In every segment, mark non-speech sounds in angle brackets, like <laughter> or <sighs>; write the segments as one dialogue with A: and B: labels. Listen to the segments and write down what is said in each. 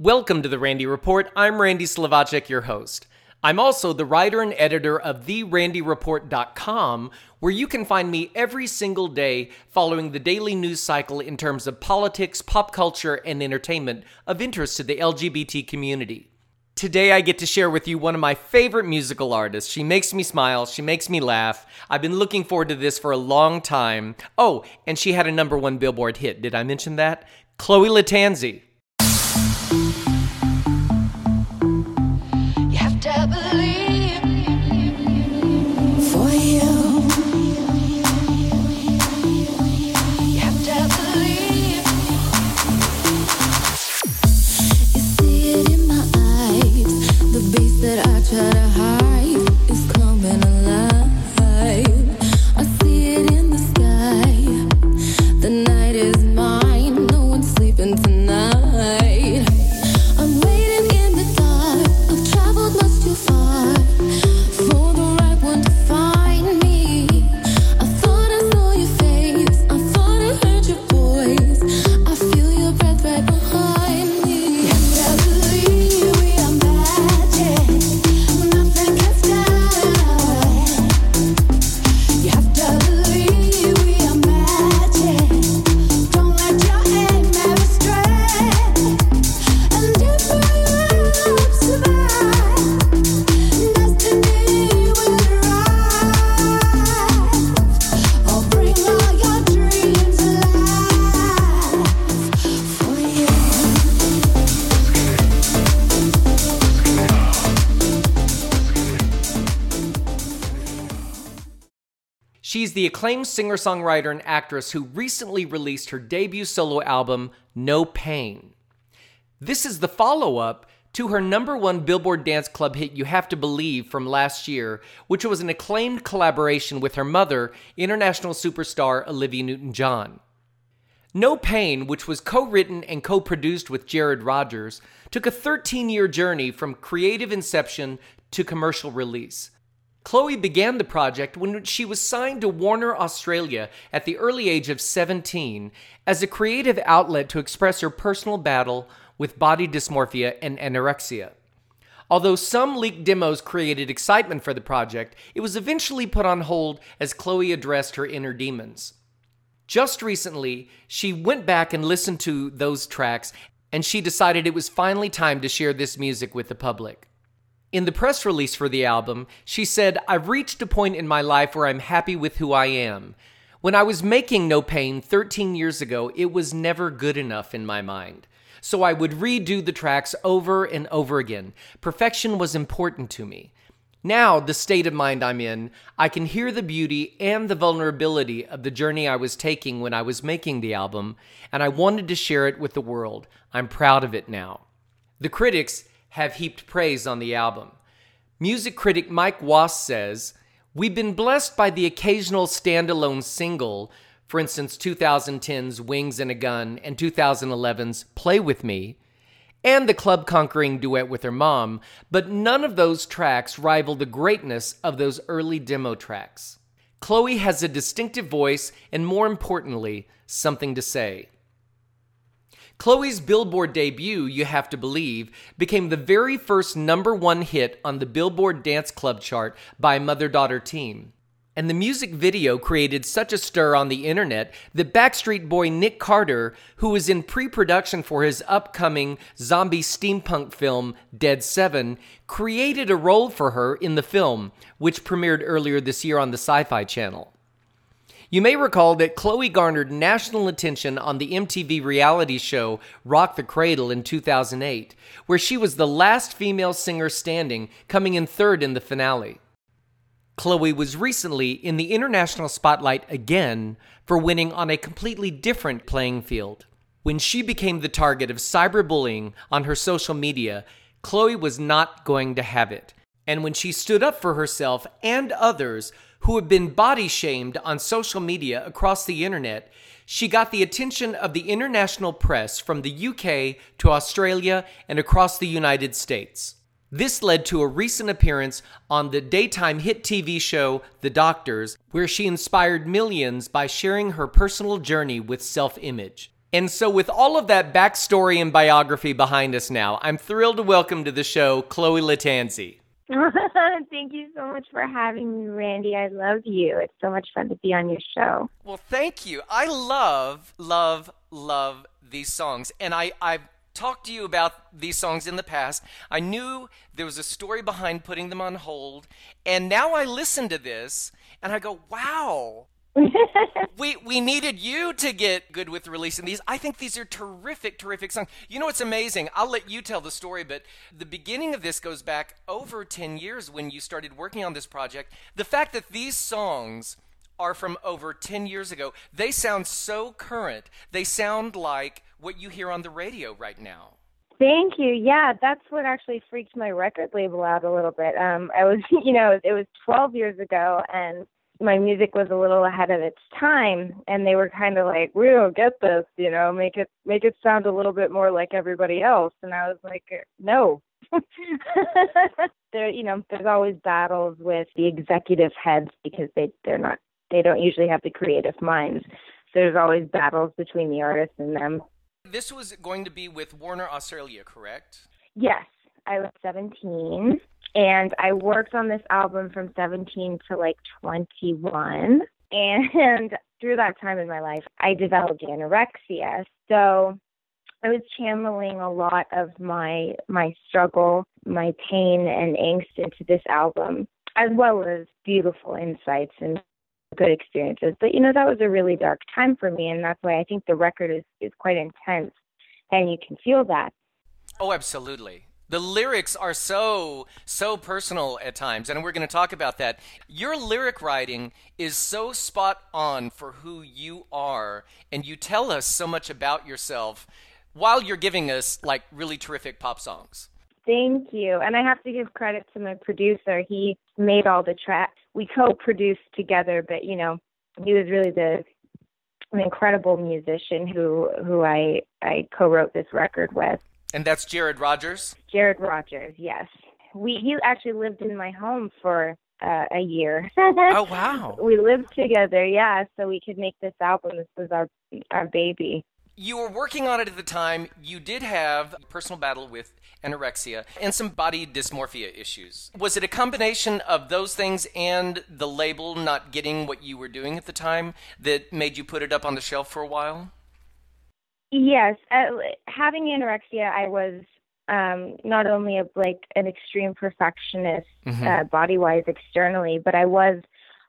A: Welcome to the Randy Report. I'm Randy Slovacek, your host. I'm also the writer and editor of TheRandyReport.com, where you can find me every single day following the daily news cycle in terms of politics, pop culture, and entertainment of interest to the LGBT community. Today, I get to share with you one of my favorite musical artists. She makes me smile, she makes me laugh. I've been looking forward to this for a long time. Oh, and she had a number one Billboard hit. Did I mention that? Chloe Lattanzi.
B: Beast
A: acclaimed singer songwriter and actress who recently released her debut solo album, No Pain. This is the follow up to her number one Billboard Dance Club hit, You Have to Believe, from last year, which was an acclaimed collaboration with her mother, international superstar Olivia Newton John. No Pain, which was co written and co produced with Jarrad Rogers, took a 13 year journey from creative inception to commercial release. Chloe began the project when she was signed to Warner Australia at the early age of 17 as a creative outlet to express her personal battle with body dysmorphia and anorexia. Although some leaked demos created excitement for the project, it was eventually put on hold as Chloe addressed her inner demons. Just recently, she went back and listened to those tracks and she decided it was finally time to share this music with the public. In the press release for the album, she said, I've reached a point in my life where I'm happy with who I am. When I was making No Pain 13 years ago, it was never good enough in my mind. So I would redo the tracks over and over again. Perfection was important to me. Now, the state of mind I'm in, I can hear the beauty and the vulnerability of the journey I was taking when I was making the album, and I wanted to share it with the world. I'm proud of it now. The critics have heaped praise on the album. Music critic Mike Wass says, We've been blessed by the occasional standalone single, for instance, 2010's Wings and a Gun and 2011's Play With Me, and the club conquering duet with her mom, but none of those tracks rival the greatness of those early demo tracks. Chloe has a distinctive voice and, more importantly, something to say. Chloe's Billboard debut, You Have to Believe, became the very first number one hit on the Billboard Dance Club chart by Mother Daughter Team. And the music video created such a stir on the internet that Backstreet Boy Nick Carter, who was in pre production for his upcoming zombie steampunk film Dead Seven, created a role for her in the film, which premiered earlier this year on the Sci Fi Channel. You may recall that Chloe garnered national attention on the MTV reality show Rock the Cradle in 2008, where she was the last female singer standing, coming in third in the finale. Chloe was recently in the international spotlight again for winning on a completely different playing field. When she became the target of cyberbullying on her social media, Chloe was not going to have it. And when she stood up for herself and others who have been body shamed on social media across the internet, she got the attention of the international press from the UK to Australia and across the United States. This led to a recent appearance on the daytime hit TV show The Doctors, where she inspired millions by sharing her personal journey with self image. And so, with all of that backstory and biography behind us now, I'm thrilled to welcome to the show Chloe Lattanzi. <laughs>
C: Thank you so much for having me, Randy. I love you. It's so much fun to be on your show.
A: Well, thank you. I love, love, love these songs. And I, I've talked to you about these songs in the past. I knew there was a story behind putting them on hold. And now I listen to this and I go, wow, <laughs> we we needed you to get good with releasing these. I think these are terrific, terrific songs. You know what's amazing? I'll let you tell the story, but the beginning of this goes back over ten years when you started working on this project. The fact that these songs are from over 10 years ago. They sound so current. They sound like what you hear on the radio right now.
C: Thank you. Yeah, that's what actually freaked my record label out a little bit. Um, I was, <laughs> you know, it was 12 years ago, and my music was a little ahead of its time, and they were kind of like, "We don't get this, you know, make it make it sound a little bit more like everybody else." And I was like, "No." <laughs> there, you know, there's always battles with the executive heads because they they're not they don't usually have the creative minds. So there's always battles between the artists and them.
A: This was going to be with Warner Australia, correct?
C: Yes, I was 17 and I worked on this album from 17 to like 21. And <laughs> through that time in my life, I developed anorexia. So I was channeling a lot of my my struggle, my pain and angst into this album, as well as beautiful insights and good experiences. But you know, that was a really dark time for me and that's why I think the record is, is quite intense and you can feel that.
A: Oh, absolutely. The lyrics are so, so personal at times, and we're going to talk about that. Your lyric writing is so spot on for who you are, and you tell us so much about yourself while you're giving us like really terrific pop songs.
C: Thank you. And I have to give credit to my producer. He made all the tracks. We co-produced together, but you know, he was really the an incredible musician who who I I co-wrote this record with.
A: And that's Jarrad Rogers.
C: Jarrad Rogers, yes. We he actually lived in my home for uh, a year. <laughs>
A: Oh, wow.
C: we lived together, yeah, so we could make this album. This was our our baby.
A: You were working on it at the time. You did have a personal battle with anorexia and some body dysmorphia issues. Was it a combination of those things and the label not getting what you were doing at the time that made you put it up on the shelf for a while?
C: Yes, uh, having anorexia, I was um, not only a, like an extreme perfectionist, uh, body wise externally, but I was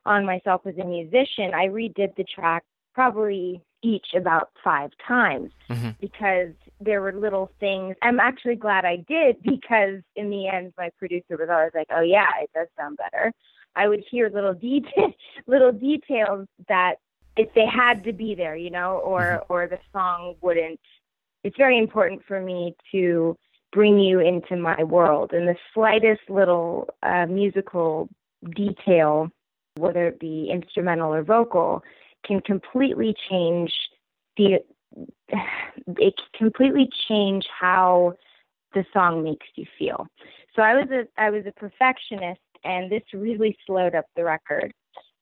C: on myself as a musician. I redid the track probably each about five times because there were little things. I'm actually glad I did <laughs> because in the end, my producer was always like, "Oh yeah, it does sound better." I would hear little detail, <laughs> little details that if they had to be there, you know, or or the song wouldn't. It's very important for me to bring you into my world, and the slightest little uh, musical detail, whether it be instrumental or vocal, can completely change the. <sighs> It can completely change how the song makes you feel. So I was a I was a perfectionist, and this really slowed up the record.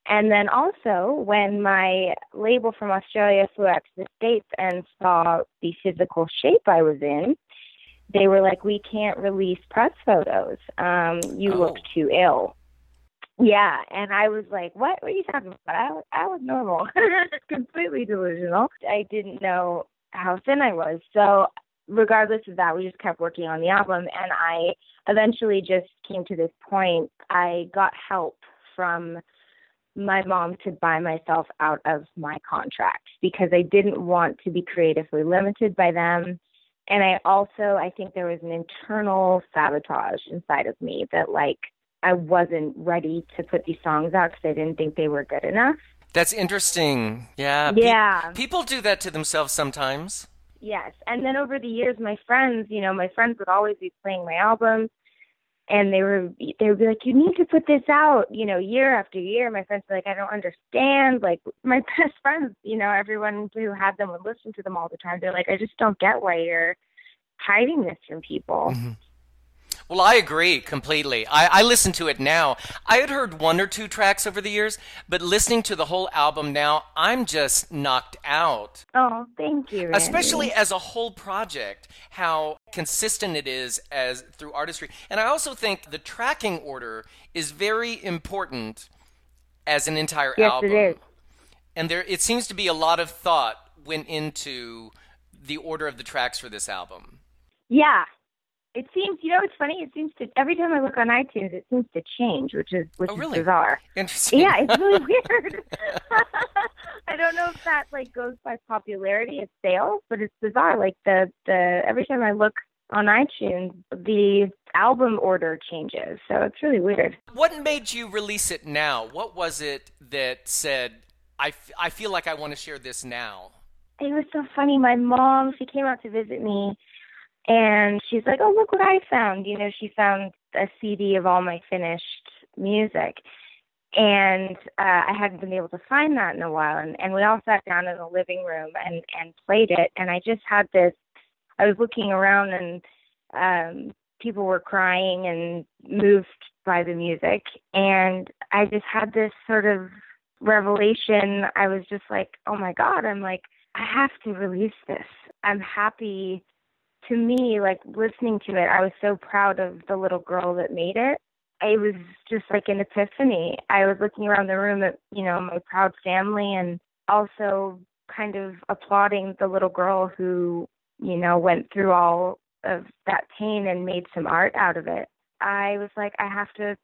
C: And then also, when my label from Australia flew out to the States and saw the physical shape I was in, they were like, We can't release press photos. Um, you look
A: Oh.
C: too ill. Yeah. And I was like, What? Are you talking about? I, was- I was normal, <laughs> completely delusional. I didn't know how thin I was. So, regardless of that, we just kept working on the album. And I eventually just came to this point. I got help from my mom to buy myself out of my contract because I didn't want to be creatively limited by them. And I also, I think there was an internal sabotage inside of me that, like, I wasn't ready to put these songs out because I didn't think they were good enough.
A: That's interesting. Yeah. pe-
C: Yeah.
A: people do that to themselves sometimes.
C: Yes. And then over the years, my friends, you know, my friends would always be playing my albums and they were, they would be like, you need to put this out, you know, year after year. My friends were like, I don't understand. Like my <laughs> best friends, you know, everyone who had them would listen to them all the time. They're like, I just don't get why you're hiding this from people. Mm-hmm.
A: Well, I agree completely. I, I listen to it now. I had heard one or two tracks over the years, but listening to the whole album now, I'm just knocked out.
C: Oh, thank you. Randy.
A: Especially as a whole project, how consistent it is as through artistry. And I also think the tracking order is very important as an entire
C: Yes,
A: album.
C: it is.
A: And there it seems to be a lot of thought went into the order of the tracks for this album.
C: Yeah. It seems, you know, it's funny. It seems to every time I look on iTunes, it seems to change, which is which
A: Oh,
C: is
A: really?
C: bizarre.
A: Interesting.
C: Yeah, it's really <laughs> weird. <laughs> I don't know if that like goes by popularity of sales, but it's bizarre. Like the the every time I look on iTunes, the album order changes. So it's really weird.
A: What made you release it now? What was it that said, I I, f- I feel like I want to share this now?
C: It was so funny. My mom, she came out to visit me, and she's like, "Oh, look what I found!" You know, she found a CD of all my finished music, and uh, I hadn't been able to find that in a while. And and we all sat down in the living room and and played it. And I just had this. I was looking around, and um, people were crying and moved by the music, and I just had this sort of revelation. I was just like, "Oh my God!" I'm like. I have to release this. I'm happy to me, like listening to it, I was so proud of the little girl that made it. It was just like an epiphany. I was looking around the room at, you know, my proud family and also kind of applauding the little girl who, you know, went through all of that pain and made some art out of it. I was like, I have to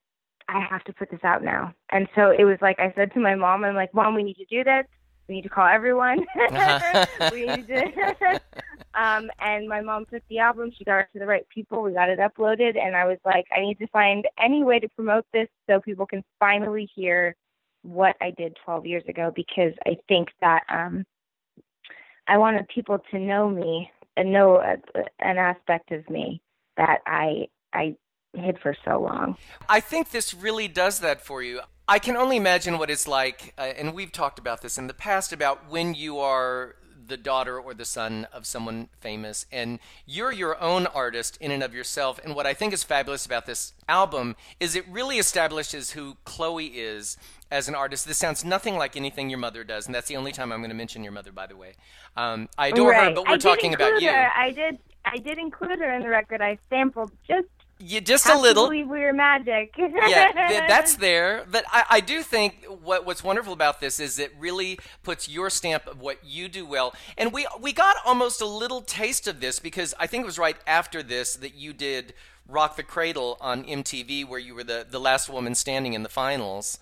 C: I have to put this out now. And so it was like I said to my mom, I'm like, Mom, we need to do this. We need to call everyone. Uh-huh. <laughs> we need to <laughs> um and my mom took the album, she got it to the right people, we got it uploaded and I was like, I need to find any way to promote this so people can finally hear what I did 12 years ago because I think that um I wanted people to know me and know a, an aspect of me that I I hid for so long.
A: I think this really does that for you. I can only imagine what it's like, uh, and we've talked about this in the past about when you are the daughter or the son of someone famous and you're your own artist in and of yourself. And what I think is fabulous about this album is it really establishes who Chloe is as an artist. This sounds nothing like anything your mother does, and that's the only time I'm going to mention your mother, by the way. Um, I adore her, but we're talking about you.
C: Her. I did I did include her in the record. I sampled just
A: You just
C: have
A: a little.
C: Believe we were magic.
A: yeah, th- <laughs> that's there. But I, I do think what what's wonderful about this is it really puts your stamp of what you do well. And we we got almost a little taste of this because I think it was right after this that you did Rock the Cradle on MTV, where you were the the last woman standing in the finals.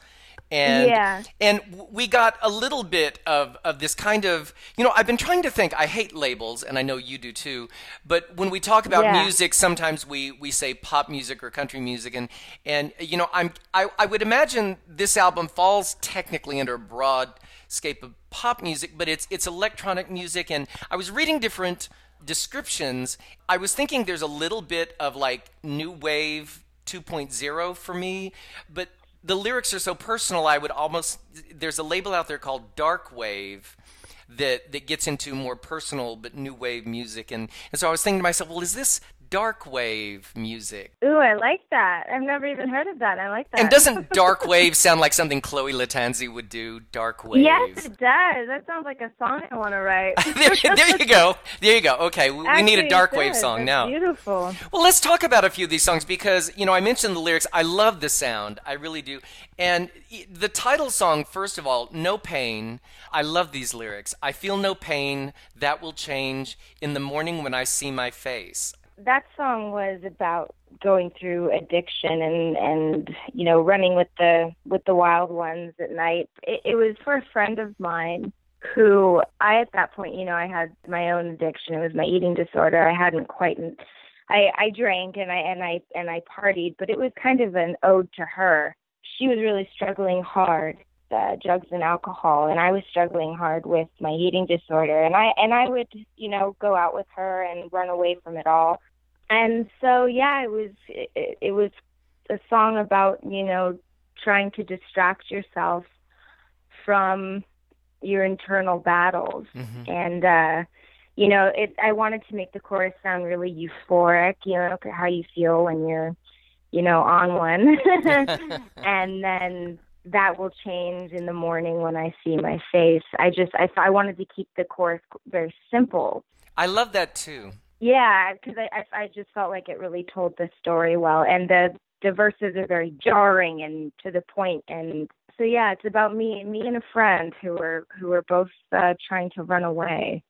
A: And
C: Yeah.
A: and we got a little bit of, of this kind of you know I've been trying to think I hate labels and I know you do too but when we talk about
C: Yeah.
A: music sometimes we, we say pop music or country music and and you know I'm I, I would imagine this album falls technically under a broad scape of pop music but it's it's electronic music and I was reading different descriptions I was thinking there's a little bit of like new wave 2.0 for me but the lyrics are so personal i would almost there's a label out there called dark wave that that gets into more personal but new wave music. And, and so i was thinking to myself well is this dark wave music
C: Ooh, I like that. I've never even heard of that. I like that.
A: and doesn't <laughs> dark wave sound like something chloe lattanzi would do dark wave
C: Yes, it does. That sounds like a song I want to write. <laughs>
A: there, there you go there you go okay we, we need a dark wave song
C: That's
A: now
C: Beautiful.
A: Well, let's talk about a few of these songs because, you know, I mentioned the lyrics. I love the sound. I really do. And the title song, first of all, No Pain. I love these lyrics. I feel no pain. That will change in the morning when I see my face.
C: That song was about going through addiction and and you know running with the with the wild ones at night. It, it was for a friend of mine who i at that point you know i had my own addiction. It was my eating disorder. I hadn't quite i i drank and i and i and i partied but it was kind of an ode to her. She was really struggling hard uh, drugs and alcohol and I was struggling hard with my eating disorder. And I and I would you know go out with her and run away from it all and so yeah it was it, it was a song about you know trying to distract yourself from your internal battles and uh
B: you know, it. I wanted to make the chorus sound really euphoric. You know, how you feel when you're, you know, on one, <laughs> <laughs> and then that will change in the morning when I see my face. I just I, I wanted to keep the chorus very simple.
A: I love that too.
B: Yeah, because I, I I just felt like it really told the story well, and the the verses are very jarring and to the point, and so yeah, it's about me me and a friend who were who were both uh, trying to run away.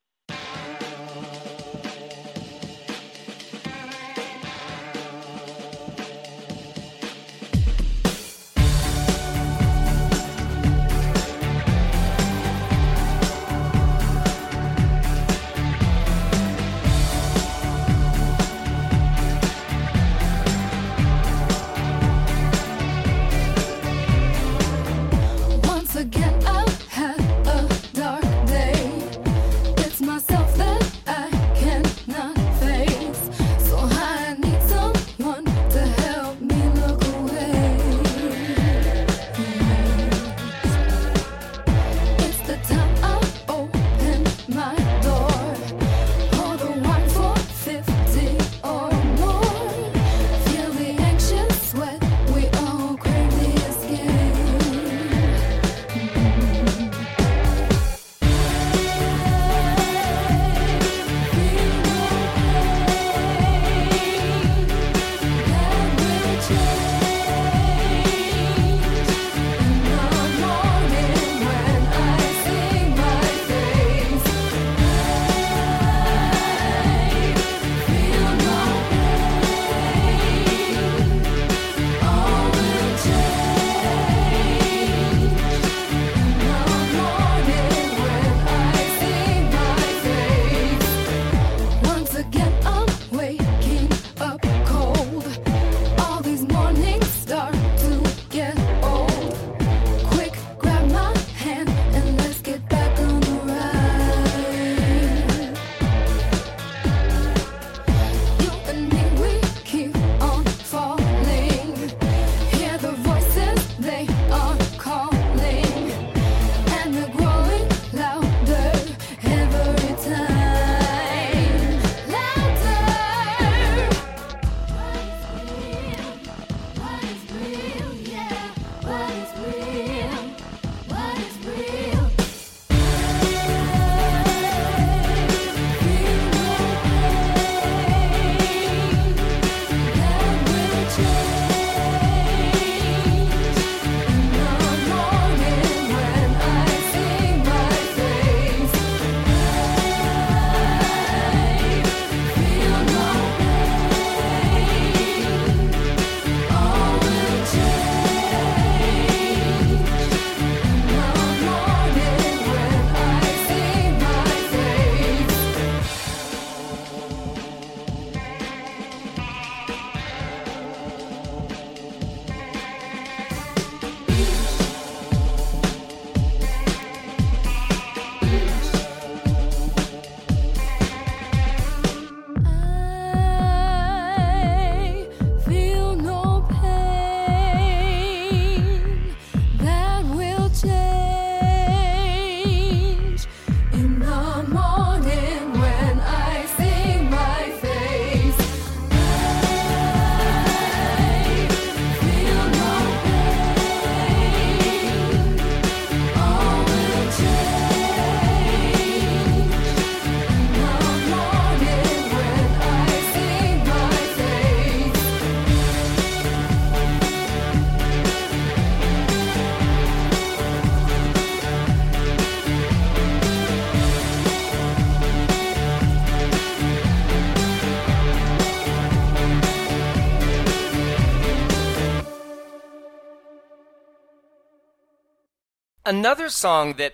A: Another song that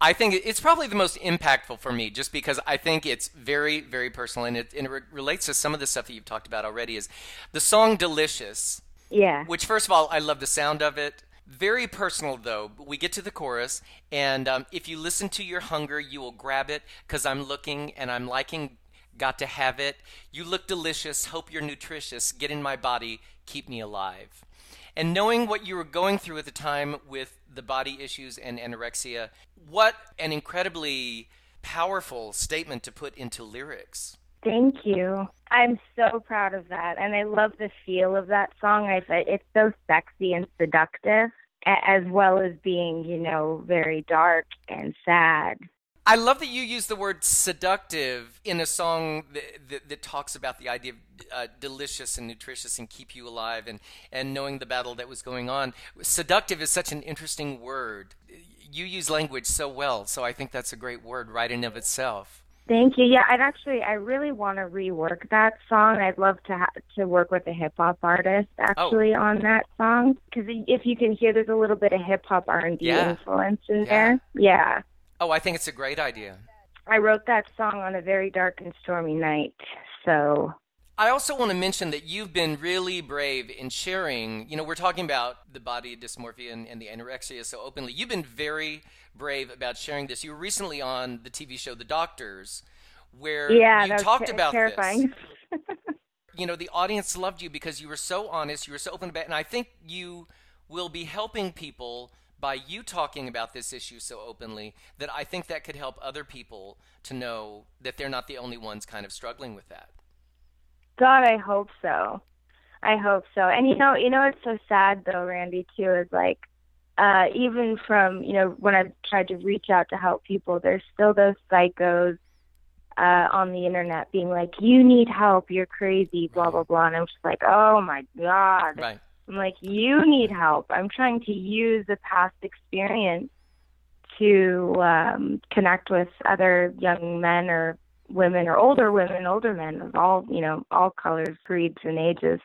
A: I think it's probably the most impactful for me, just because I think it's very, very personal and it, and it re- relates to some of the stuff that you've talked about already. Is the song "Delicious"?
B: Yeah.
A: Which, first of all, I love the sound of it. Very personal, though. We get to the chorus, and um, if you listen to your hunger, you will grab it because I'm looking and I'm liking. Got to have it. You look delicious. Hope you're nutritious. Get in my body. Keep me alive. And knowing what you were going through at the time with the body issues and anorexia, what an incredibly powerful statement to put into lyrics.
B: Thank you. I'm so proud of that, and I love the feel of that song. I it's so sexy and seductive, as well as being, you know, very dark and sad.
A: I love that you use the word seductive in a song that, that, that talks about the idea of uh, delicious and nutritious and keep you alive and, and knowing the battle that was going on. Seductive is such an interesting word. You use language so well, so I think that's a great word right in of itself.
B: Thank you. Yeah, I'd actually, I really want to rework that song. I'd love to ha- to work with a hip hop artist actually oh. on that song because if you can hear, there's a little bit of hip hop R and B influence in yeah. there. Yeah.
A: Oh, I think it's a great idea.
B: I wrote that song on a very dark and stormy night. So
A: I also want to mention that you've been really brave in sharing. You know, we're talking about the body dysmorphia and, and, the anorexia so openly. You've been very brave about sharing this. You were recently on the TV show The Doctors, where
B: yeah,
A: you talked
B: t-
A: about
B: terrifying.
A: this. <laughs> you know, the audience loved you because you were so honest, you were so open about, it, and I think you will be helping people by you talking about this issue so openly that I think that could help other people to know that they're not the only ones kind of struggling with that.
B: God, I hope so. I hope so. And you know, you know, it's so sad though, Randy, too, is like, uh, even from you know when I've tried to reach out to help people, there's still those psychos uh, on the internet being like, "You need help, you're crazy," blah blah blah, and I'm just like, "Oh my god!"
A: Right.
B: I'm like, you need help. I'm trying to use the past experience to um, connect with other young men or women or older women, older men of all, you know, all colors, creeds, and ages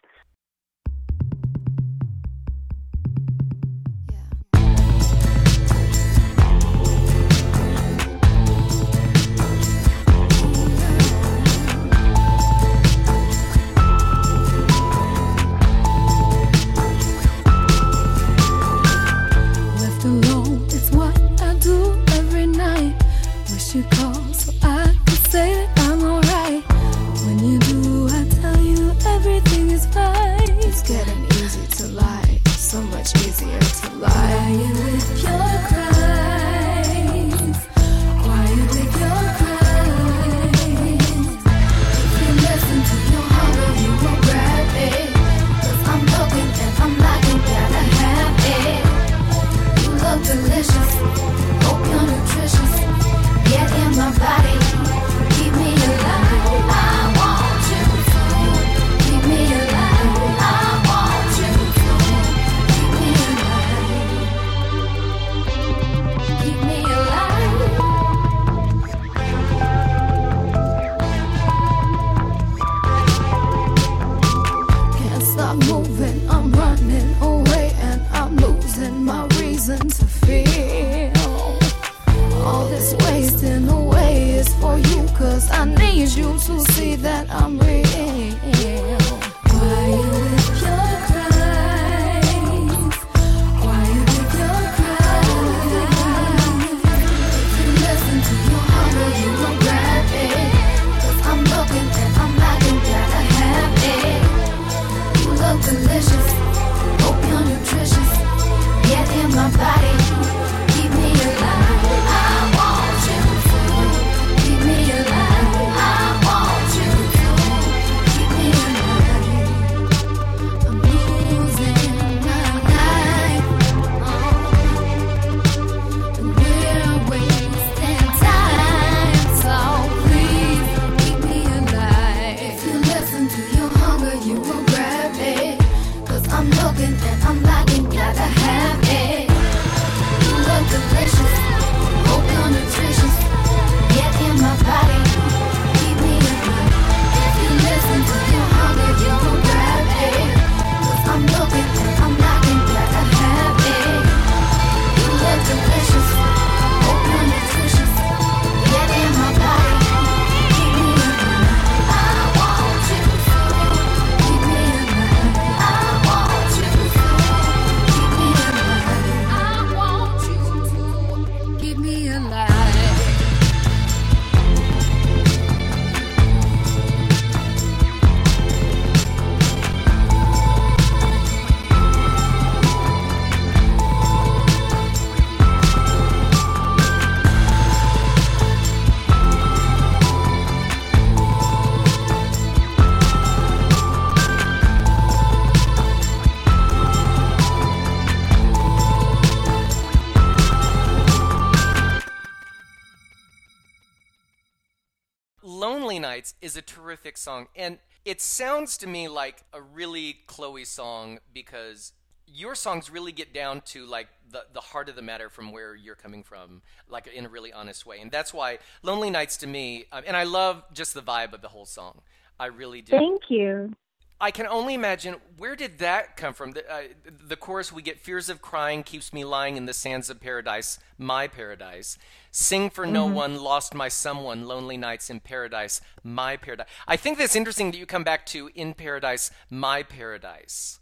A: is a terrific song. And it sounds to me like a really Chloe song because your songs really get down to like the, the heart of the matter from where you're coming from, like in a really honest way. And that's why Lonely Nights to me, uh, and I love just the vibe of the whole song. I really do.
C: Thank you.
A: I can only imagine where did that come from? The, uh, the chorus we get fears of crying keeps me lying in the sands of paradise, my paradise. Sing for no one, lost my someone, lonely nights in paradise, my paradise. I think that's interesting that you come back to in paradise, my paradise.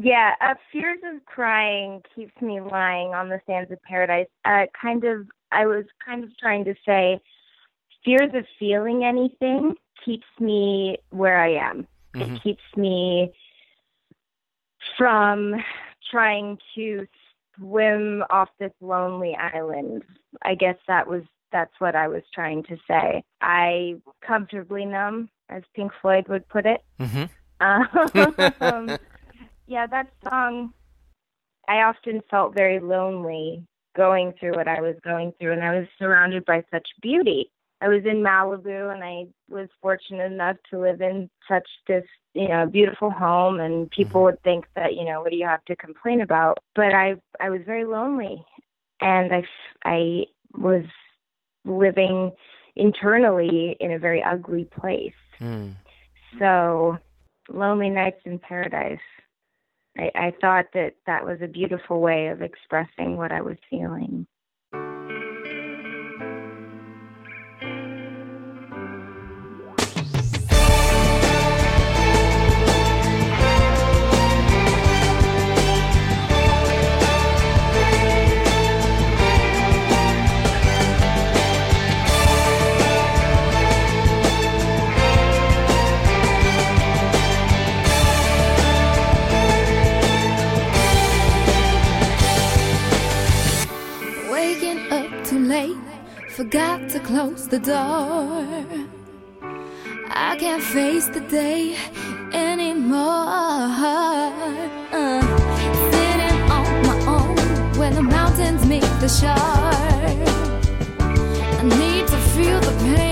C: Yeah, uh, fears of crying keeps me lying on the sands of paradise. Uh, kind of, I was kind of trying to say, fears of feeling anything keeps me where I am. It keeps me from trying to swim off this lonely island. I guess that was that's what I was trying to say. I comfortably numb, as Pink Floyd would put it.
A: Mm-hmm.
C: Um, <laughs> yeah, that song, I often felt very lonely going through what I was going through, and I was surrounded by such beauty. I was in Malibu, and I was fortunate enough to live in such this, you know, beautiful home, and people would think that, you know, what do you have to complain about? But I, I was very lonely, and I, I was living internally in a very ugly place.
A: Hmm.
C: So, Lonely Nights in Paradise. I, I thought that that was a beautiful way of expressing what I was feeling.
B: Forgot to close the door. I can't face the day anymore. Uh, sitting on my own when the mountains meet the shore. I need to feel the pain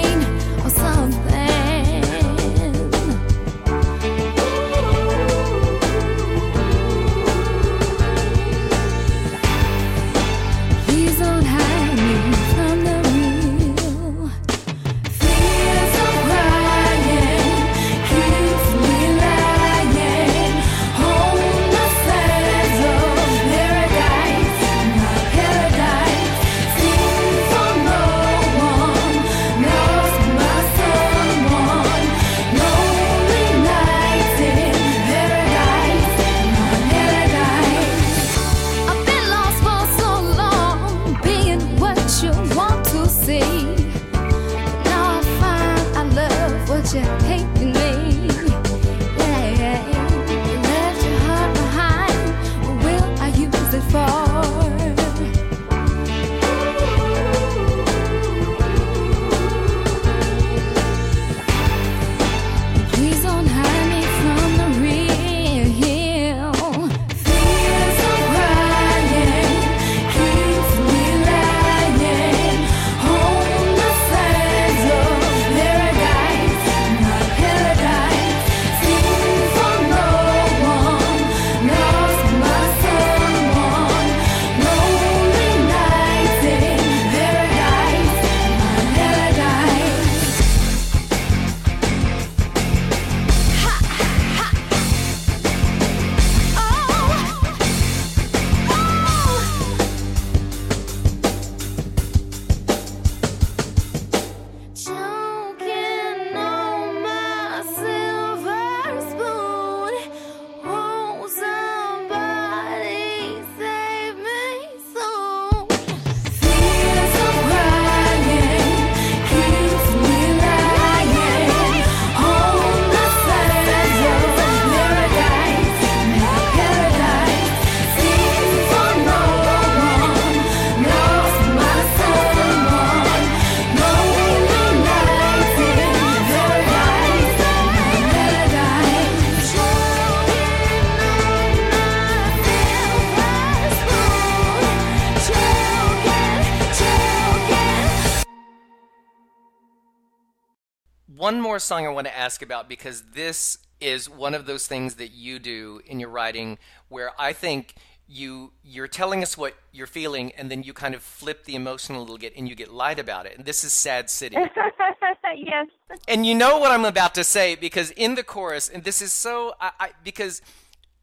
B: one
A: more song I want to ask about because this is one of those things that you do in your writing where I think you you're telling us what you're feeling and then you kind of flip the emotion a little bit and you get light about it. And this is Sad City. <laughs>
C: yes.
A: And you know what I'm about to say because in the chorus, and this is so, I, I, because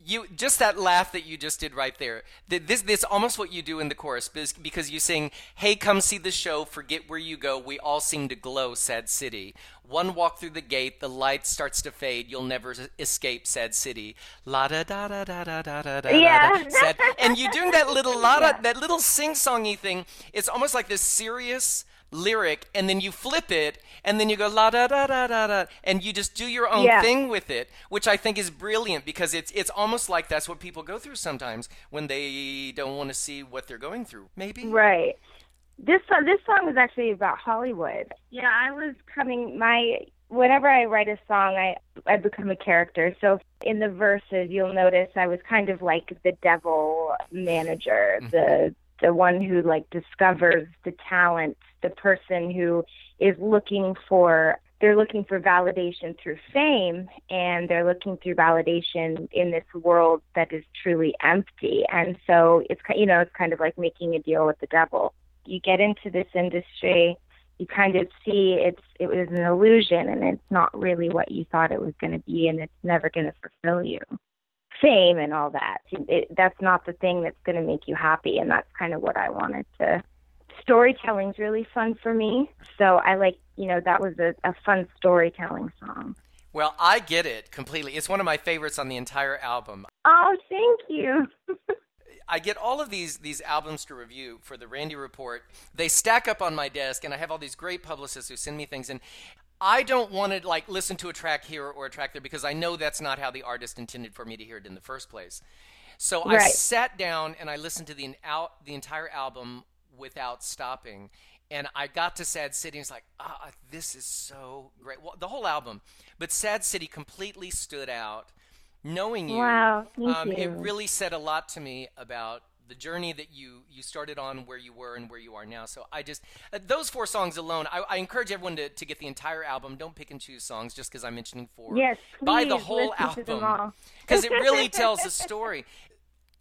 A: you just that laugh that you just did right there. This this almost what you do in the chorus because you sing, "Hey, come see the show. Forget where you go. We all seem to glow, sad city. One walk through the gate, the light starts to fade. You'll never escape, sad city. La da da da da da da da da.
C: Yeah.
A: sad. And you doing that little <laughs> la da, that little sing songy thing. It's almost like this serious lyric and then you flip it and then you go la da da da da da and you just do your own
C: Yeah.
A: thing with it which i think is brilliant because it's it's almost like that's what people go through sometimes when they don't want to see what they're going through maybe
C: Right. This song, this song was actually about Hollywood. Yeah, I was coming my whenever I write a song, I I become a character. So in the verses, you'll notice I was kind of like the devil manager, mm-hmm. the the one who like discovers the talent, the person who is looking for they're looking for validation through fame and they're looking through validation in this world that is truly empty. And so it's you know, it's kind of like making a deal with the devil. You get into this industry, you kind of see it's it was an illusion and it's not really what you thought it was going to be and it's never going to fulfill you. Fame and all that. It, that's not the thing that's going to make you happy and that's kind of what I wanted to storytelling's really fun for me. So I like, you know, that was a, a fun storytelling song.
A: well i get it completely it's one of my favorites on the entire album
C: Oh, thank you. <laughs>
A: I get all of these these albums to review for the Randy Report. They stack up on my desk, and I have all these great publicists who send me things. And I don't want to like listen to a track here or a track there because I know that's not how the artist intended for me to hear it in the first place. So I sat down and I listened to the out the entire album without stopping. And I got to Sad City, and it's like, ah, this is so great. Well, the whole album, but Sad City completely stood out. Knowing you,
C: Wow,
A: um, it really said a lot to me about the journey that you you started on, where you were, and where you are now. So I just uh, those four songs alone, I, I encourage everyone to, to get the entire album. Don't pick and choose songs just because I'm mentioning four.
C: Yes,
A: buy the whole
C: listen to them
A: album because it really <laughs> tells a story.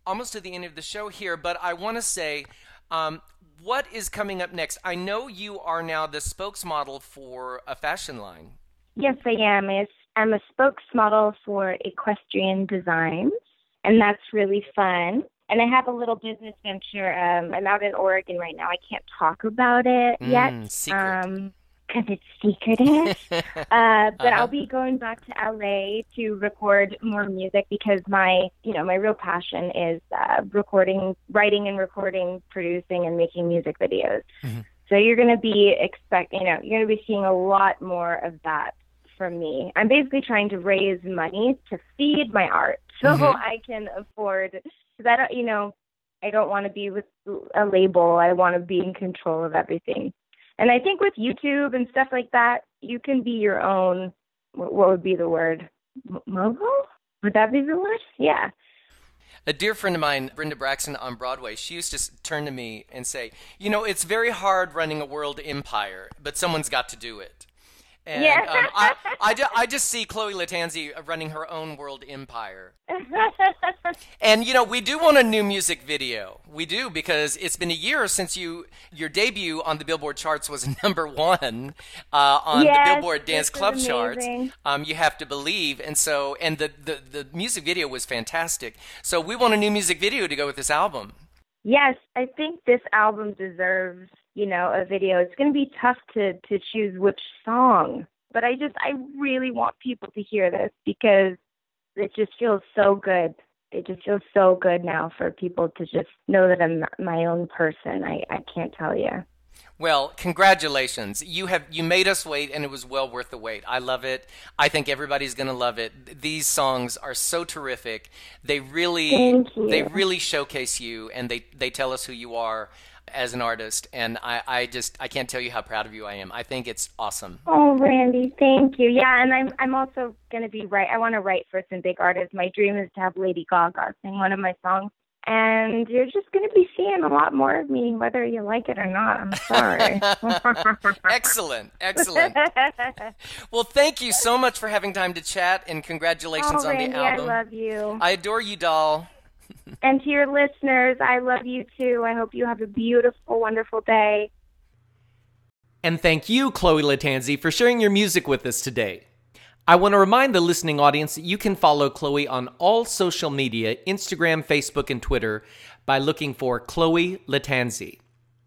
A: Almost to the end of the show here, but I want to say. Um, what is coming up next? I know you are now the spokesmodel for a fashion line.
C: Yes, I am. It's, I'm a spokesmodel for Equestrian Designs, and that's really fun. And I have a little business venture. Um, I'm out in Oregon right now. I can't talk about it
A: Mm,
C: yet
A: secret.
C: um, because it's secretive. <laughs> uh, but I'll be going back to LA to record more music because my, you know, my real passion is uh, recording, writing, and recording, producing, and making music videos. So you're going to be expect, you know, you're going to be seeing a lot more of that from me. I'm basically trying to raise money to feed my art so
A: Mhm. <laughs>
C: I can afford because I don't, you know, I don't want to be with a label. I want to be in control of everything. And I think with YouTube and stuff like that, you can be your own. What what would be the word? M- mogul? Would that be the word? Yeah.
A: A dear friend of mine, Brenda Braxton on Broadway, she used to turn to me and say, You know, it's very hard running a world empire, but someone's got to do it. And
C: Yeah.
A: um, I, <laughs> I, ju- I just see Chloe Lattanzi running her own world empire. <laughs> And you know, we do want a new music video. We do because it's been a year since you your debut on the Billboard charts was <laughs> number one uh, on
C: Yes,
A: the Billboard Dance Club charts. Um, you have to believe, and so and the, the the music video was fantastic. So we want a new music video to go with this album.
C: Yes, I think this album deserves, you know, a video. It's going to be tough to to choose which song, but I just I really want people to hear this because it just feels so good. It just feels so good now for people to just know that I'm my own person. I I can't tell you.
A: Well, congratulations. You have you made us wait and it was well worth the wait. I love it. I think everybody's going to love it. These songs are so terrific. They really
C: Thank you.
A: they really showcase you and they they tell us who you are as an artist and I I just I can't tell you how proud of you I am. I think it's awesome.
C: Oh, Randy, thank you. Yeah, and I'm I'm also going to be right. I want to write for some big artists. My dream is to have Lady Gaga sing one of my songs. And you're just going to be seeing a lot more of me, whether you like it or not. I'm sorry. <laughs>
A: excellent, excellent. <laughs> Well, thank you so much for having time to chat, and congratulations
C: oh,
A: on
C: Randy,
A: the album.
C: I love you.
A: I adore you, doll. <laughs>
C: and to your listeners, I love you too. I hope you have a beautiful, wonderful day.
A: And thank you, Chloe Lattanzi, for sharing your music with us today. I want to remind the listening audience that you can follow Chloe on all social media Instagram, Facebook, and Twitter by looking for Chloe Lattanzi.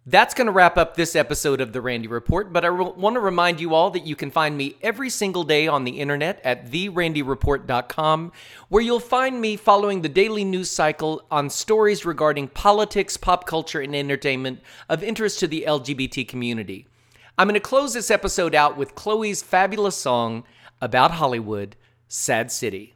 A: That's going to wrap up this episode of The Randy Report, but I re- want to remind you all that you can find me every single day on the internet at therandyreport.com, where you'll find me following the daily news cycle on stories regarding politics, pop culture, and entertainment of interest to the LGBT community. I'm going to close this episode out with Chloe's fabulous song about Hollywood, Sad City.